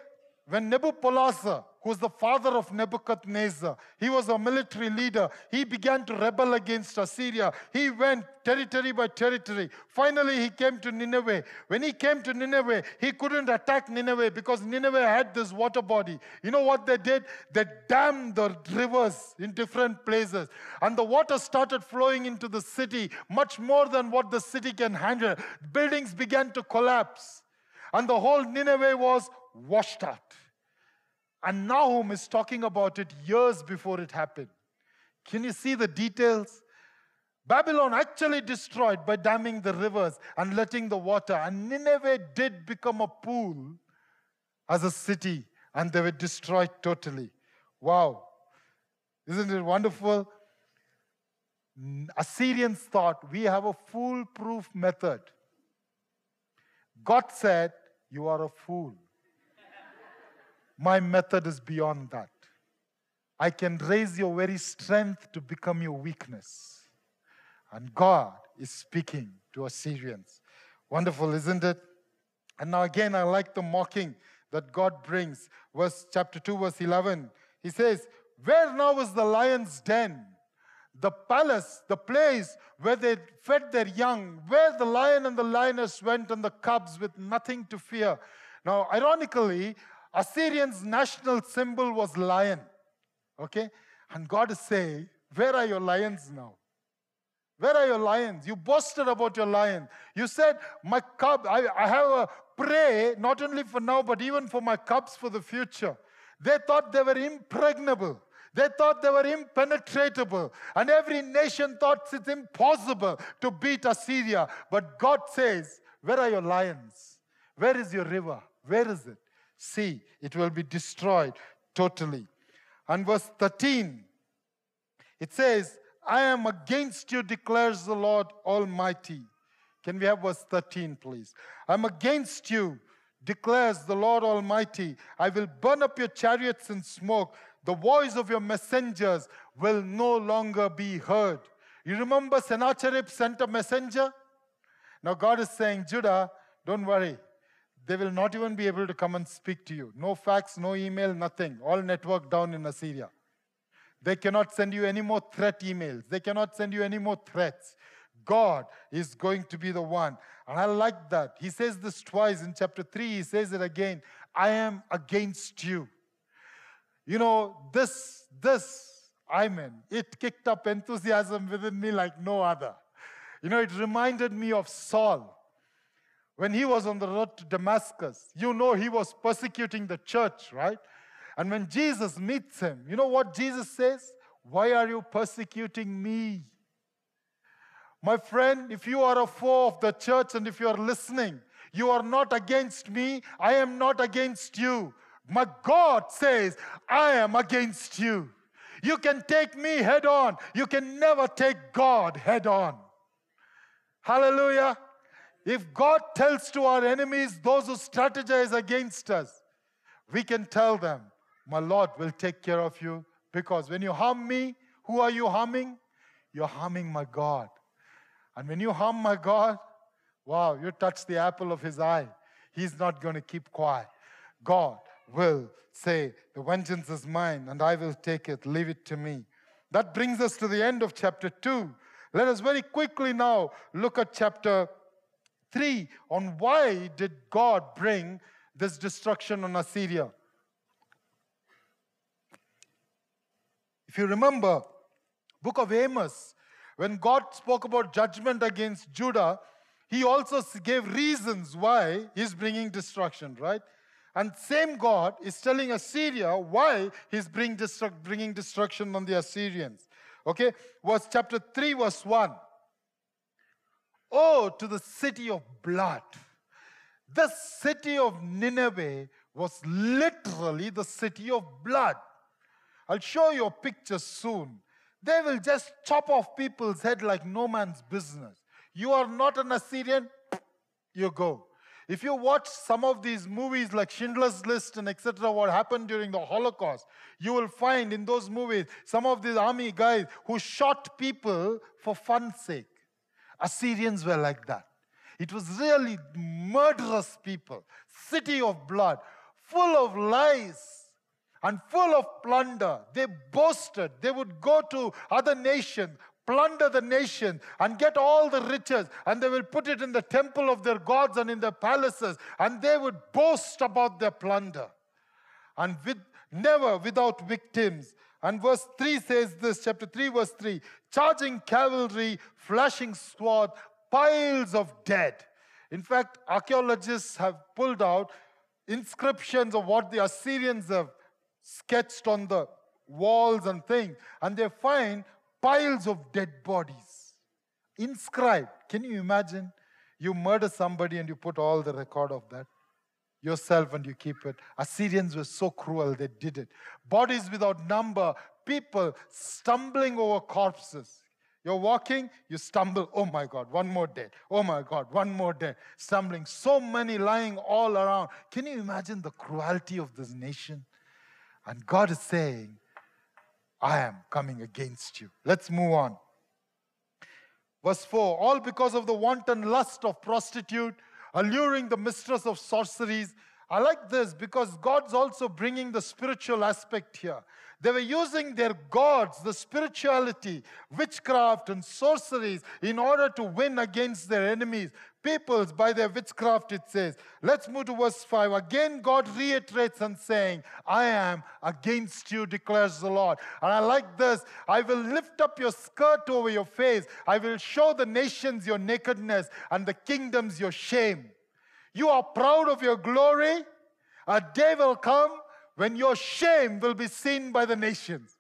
when Nebuchadnezzar, who's the father of Nebuchadnezzar. He was a military leader. He began to rebel against Assyria. He went territory by territory. Finally, he came to Nineveh. When he came to Nineveh, he couldn't attack Nineveh because Nineveh had this water body. You know what they did? They dammed the rivers in different places. And the water started flowing into the city much more than what the city can handle. Buildings began to collapse. And the whole Nineveh was washed out. And Nahum is talking about it years before it happened. Can you see the details? Babylon actually destroyed by damming the rivers and letting the water. And Nineveh did become a pool as a city, and they were destroyed totally. Wow. Isn't it wonderful? Assyrians thought we have a foolproof method. God said, You are a fool. My method is beyond that. I can raise your very strength to become your weakness. And God is speaking to Assyrians. Wonderful, isn't it? And now again, I like the mocking that God brings. Verse chapter 2, verse 11. He says, Where now is the lion's den? The palace, the place where they fed their young, where the lion and the lioness went and the cubs with nothing to fear. Now, ironically, Assyrians' national symbol was lion. Okay? And God is saying, Where are your lions now? Where are your lions? You boasted about your lion. You said, My cub, I, I have a prey, not only for now, but even for my cubs for the future. They thought they were impregnable. They thought they were impenetrable. And every nation thought it's impossible to beat Assyria. But God says, Where are your lions? Where is your river? Where is it? See, it will be destroyed totally. And verse 13, it says, I am against you, declares the Lord Almighty. Can we have verse 13, please? I'm against you, declares the Lord Almighty. I will burn up your chariots in smoke. The voice of your messengers will no longer be heard. You remember Sennacherib sent a messenger? Now God is saying, Judah, don't worry. They will not even be able to come and speak to you. No fax, no email, nothing. All network down in Assyria. They cannot send you any more threat emails. They cannot send you any more threats. God is going to be the one. And I like that. He says this twice in chapter 3. He says it again I am against you. You know, this, this, I mean, it kicked up enthusiasm within me like no other. You know, it reminded me of Saul when he was on the road to Damascus, you know he was persecuting the church, right? And when Jesus meets him, you know what Jesus says? Why are you persecuting me? My friend, if you are a foe of the church and if you are listening, you are not against me, I am not against you. My God says, I am against you. You can take me head on, you can never take God head on. Hallelujah. If God tells to our enemies, those who strategize against us, we can tell them, My Lord will take care of you. Because when you harm me, who are you harming? You're harming my God. And when you harm my God, wow, you touch the apple of his eye. He's not going to keep quiet. God will say, The vengeance is mine, and I will take it. Leave it to me. That brings us to the end of chapter 2. Let us very quickly now look at chapter 3 on why did God bring this destruction on Assyria. If you remember, book of Amos, when God spoke about judgment against Judah, he also gave reasons why he's bringing destruction, right? And same God is telling Assyria why he's bring destru- bringing destruction on the Assyrians. Okay, was chapter 3, verse 1. Oh, to the city of blood. The city of Nineveh was literally the city of blood. I'll show you a picture soon. They will just chop off people's head like no man's business. You are not an Assyrian, you go. If you watch some of these movies like Schindler's List and etc., what happened during the Holocaust, you will find in those movies some of these army guys who shot people for fun's sake. Assyrians were like that. It was really murderous people, city of blood, full of lies and full of plunder. They boasted. They would go to other nations, plunder the nation, and get all the riches, and they will put it in the temple of their gods and in their palaces, and they would boast about their plunder. And with never without victims. And verse 3 says this, chapter 3, verse 3 charging cavalry, flashing sword, piles of dead. In fact, archaeologists have pulled out inscriptions of what the Assyrians have sketched on the walls and things, and they find piles of dead bodies inscribed. Can you imagine? You murder somebody and you put all the record of that yourself and you keep it. Assyrians were so cruel, they did it. Bodies without number, people stumbling over corpses. You're walking, you stumble. Oh my God, one more dead. Oh my God, one more dead. Stumbling. So many lying all around. Can you imagine the cruelty of this nation? And God is saying, I am coming against you. Let's move on. Verse 4 All because of the wanton lust of prostitute, alluring the mistress of sorceries. I like this because God's also bringing the spiritual aspect here. They were using their gods, the spirituality, witchcraft, and sorceries in order to win against their enemies peoples by their witchcraft, it says. Let's move to verse 5. Again, God reiterates and saying, I am against you, declares the Lord. And I like this. I will lift up your skirt over your face. I will show the nations your nakedness and the kingdoms your shame. You are proud of your glory. A day will come when your shame will be seen by the nations.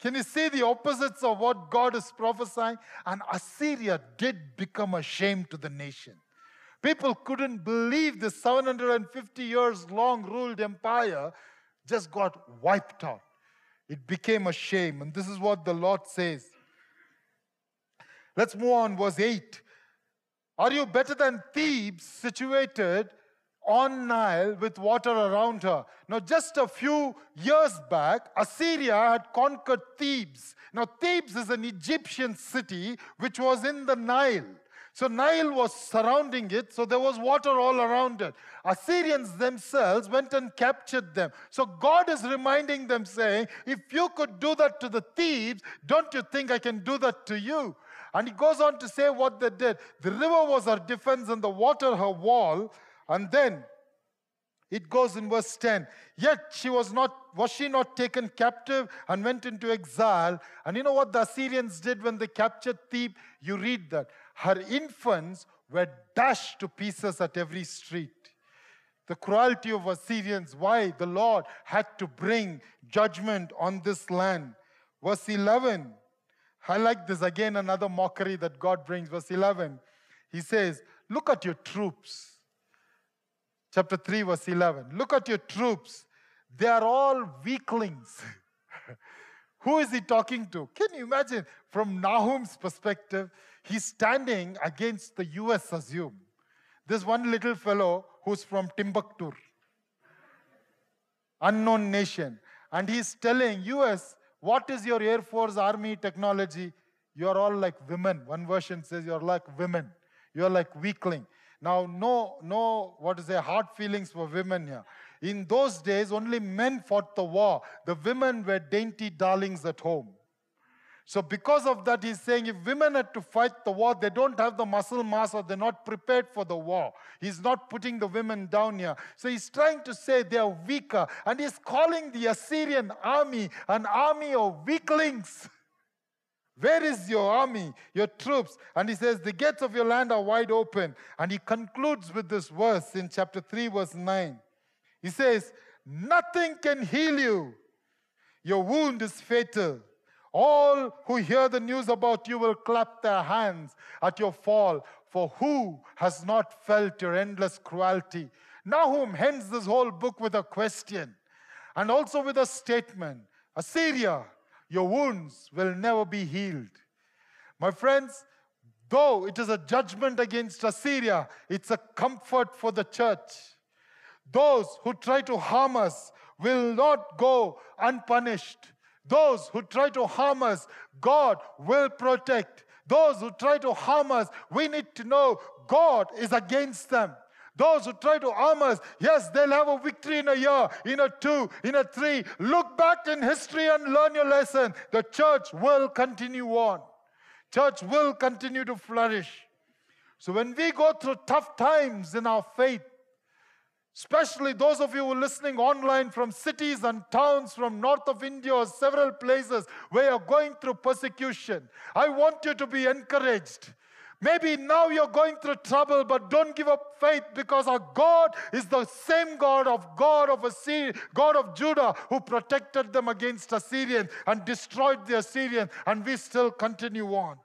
Can you see the opposites of what God is prophesying? And Assyria did become a shame to the nation. People couldn't believe the 750 years long ruled empire just got wiped out. It became a shame. And this is what the Lord says. Let's move on, verse 8. Are you better than Thebes, situated on Nile with water around her. Now, just a few years back, Assyria had conquered Thebes. Now, Thebes is an Egyptian city which was in the Nile. So, Nile was surrounding it, so there was water all around it. Assyrians themselves went and captured them. So, God is reminding them, saying, If you could do that to the Thebes, don't you think I can do that to you? And he goes on to say what they did. The river was her defense and the water her wall. And then it goes in verse 10 yet she was not was she not taken captive and went into exile? And you know what the assyrians did when they captured thebes? You read that. Her infants were dashed to pieces at every street. The cruelty of assyrians why the lord had to bring judgment on this land. Verse 11 i like this again another mockery that god brings verse 11 he says look at your troops chapter 3, verse 11. Look at your troops. They are all weaklings. Who is he talking to? Can you imagine from Nahum's perspective? He's standing against the US, assume. This one little fellow who's from Timbuktu, unknown nation. And he's telling US, what is your Air Force, Army technology? You're all like women. One version says you're like women. You're like weakling. Now, no, no, what is say, hard feelings for women here. In those days, only men fought the war. The women were dainty darlings at home. So, because of that, he's saying if women had to fight the war, they don't have the muscle mass or they're not prepared for the war. He's not putting the women down here. So, he's trying to say they are weaker. And he's calling the Assyrian army an army of weaklings. Where is your army, your troops? And he says, The gates of your land are wide open. And he concludes with this verse in chapter 3, verse 9. He says, Nothing can heal you. Your wound is fatal. All who hear the news about you will clap their hands at your fall, for who has not felt your endless cruelty? Nahum ends this whole book with a question and also with a statement Assyria, your wounds will never be healed. My friends, though it is a judgment against Assyria, it's a comfort for the church. Those who try to harm us will not go unpunished. Those who try to harm us, God will protect. Those who try to harm us, we need to know God is against them. Those who try to harm us, yes, they'll have a victory in a year, in a two, in a three. Look back in history and learn your lesson. The church will continue on. Church will continue to flourish. So when we go through tough times in our faith, especially those of you who are listening online from cities and towns from north of India or several places where you're going through persecution. I want you to be encouraged. Maybe now you're going through trouble, but don't give up faith because our God is the same God of God of Assyria, God of Judah, who protected them against Assyrians and destroyed the Assyrians, and we still continue on.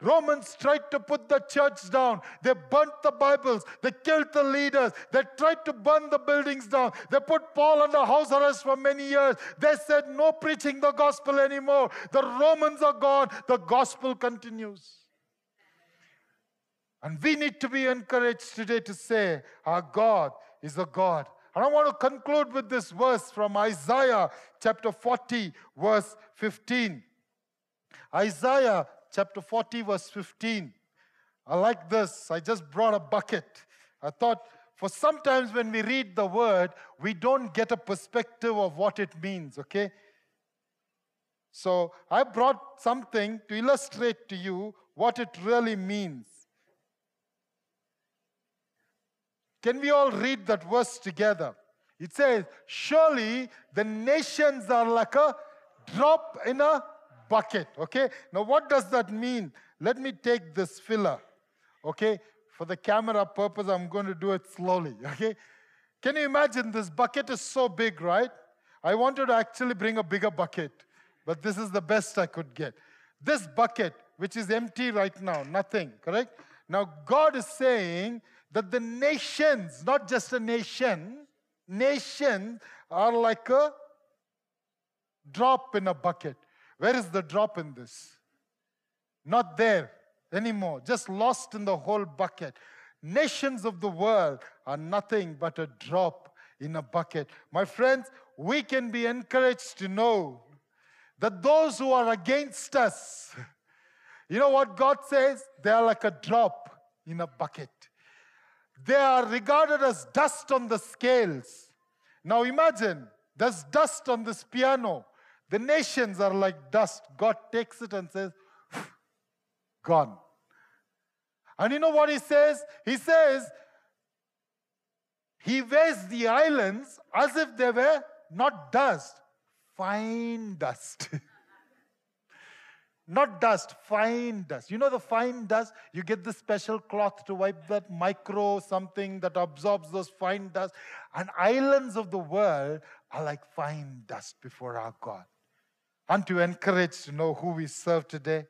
Romans tried to put the church down. They burnt the Bibles. They killed the leaders. They tried to burn the buildings down. They put Paul under house arrest for many years. They said, No preaching the gospel anymore. The Romans are gone. The gospel continues. And we need to be encouraged today to say, Our God is a God. And I want to conclude with this verse from Isaiah chapter 40, verse 15. Isaiah chapter 40, verse 15. I like this. I just brought a bucket. I thought, for sometimes when we read the word, we don't get a perspective of what it means, okay? So I brought something to illustrate to you what it really means. Can we all read that verse together? It says, Surely the nations are like a drop in a bucket. Okay? Now, what does that mean? Let me take this filler. Okay? For the camera purpose, I'm going to do it slowly. Okay? Can you imagine this bucket is so big, right? I wanted to actually bring a bigger bucket, but this is the best I could get. This bucket, which is empty right now, nothing, correct? Now, God is saying that the nations, not just a nation, nations are like a drop in a bucket. Where is the drop in this? Not there anymore, just lost in the whole bucket. Nations of the world are nothing but a drop in a bucket. My friends, we can be encouraged to know that those who are against us, you know what God says? They are like a drop in a bucket. They are regarded as dust on the scales. Now imagine there's dust on this piano. The nations are like dust. God takes it and says, gone. And you know what he says? He says, he weighs the islands as if they were not dust, fine dust. not dust, fine dust. You know the fine dust? You get the special cloth to wipe that micro something that absorbs those fine dust. And islands of the world are like fine dust before our God. Aren't you encouraged to know who we serve today?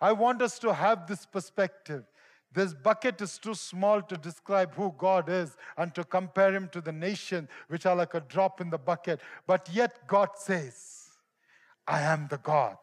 I want us to have this perspective. This bucket is too small to describe who God is and to compare him to the nation, which are like a drop in the bucket. But yet, God says, I am the God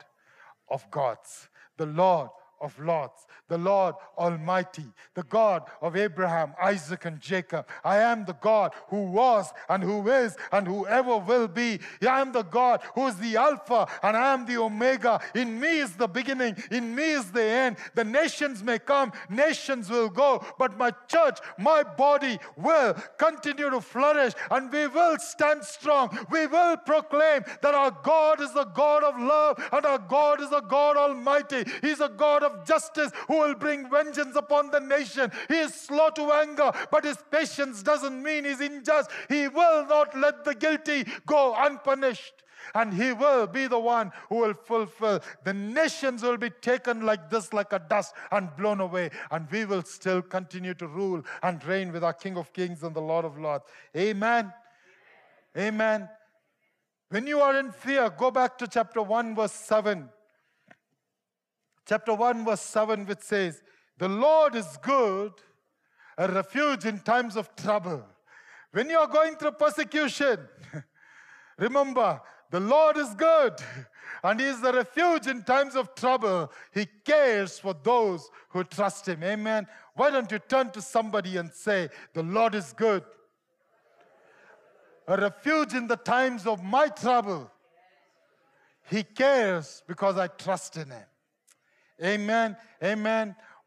of gods, the Lord of Lords, the Lord Almighty, the God of Abraham, Isaac, and Jacob. I am the God who was and who is and who ever will be. I am the God who is the Alpha and I am the Omega. In me is the beginning, in me is the end. The nations may come, nations will go, but my church, my body will continue to flourish and we will stand strong. We will proclaim that our God is the God of love and our God is a God Almighty. He's a God of justice who will bring vengeance upon the nation. He is slow to anger, but his patience doesn't mean he's unjust. He will not let the guilty go unpunished. And he will be the one who will fulfill. The nations will be taken like this, like a dust, and blown away. And we will still continue to rule and reign with our King of Kings and the Lord of Lords. Amen. Amen. When you are in fear, go back to chapter 1, verse 7 chapter 1, verse 7, which says, The Lord is good, a refuge in times of trouble. When you are going through persecution, remember, the Lord is good and He is the refuge in times of trouble. He cares for those who trust Him. Amen. Why don't you turn to somebody and say, The Lord is good, a refuge in the times of my trouble. He cares because I trust in Him. Amen. Amen.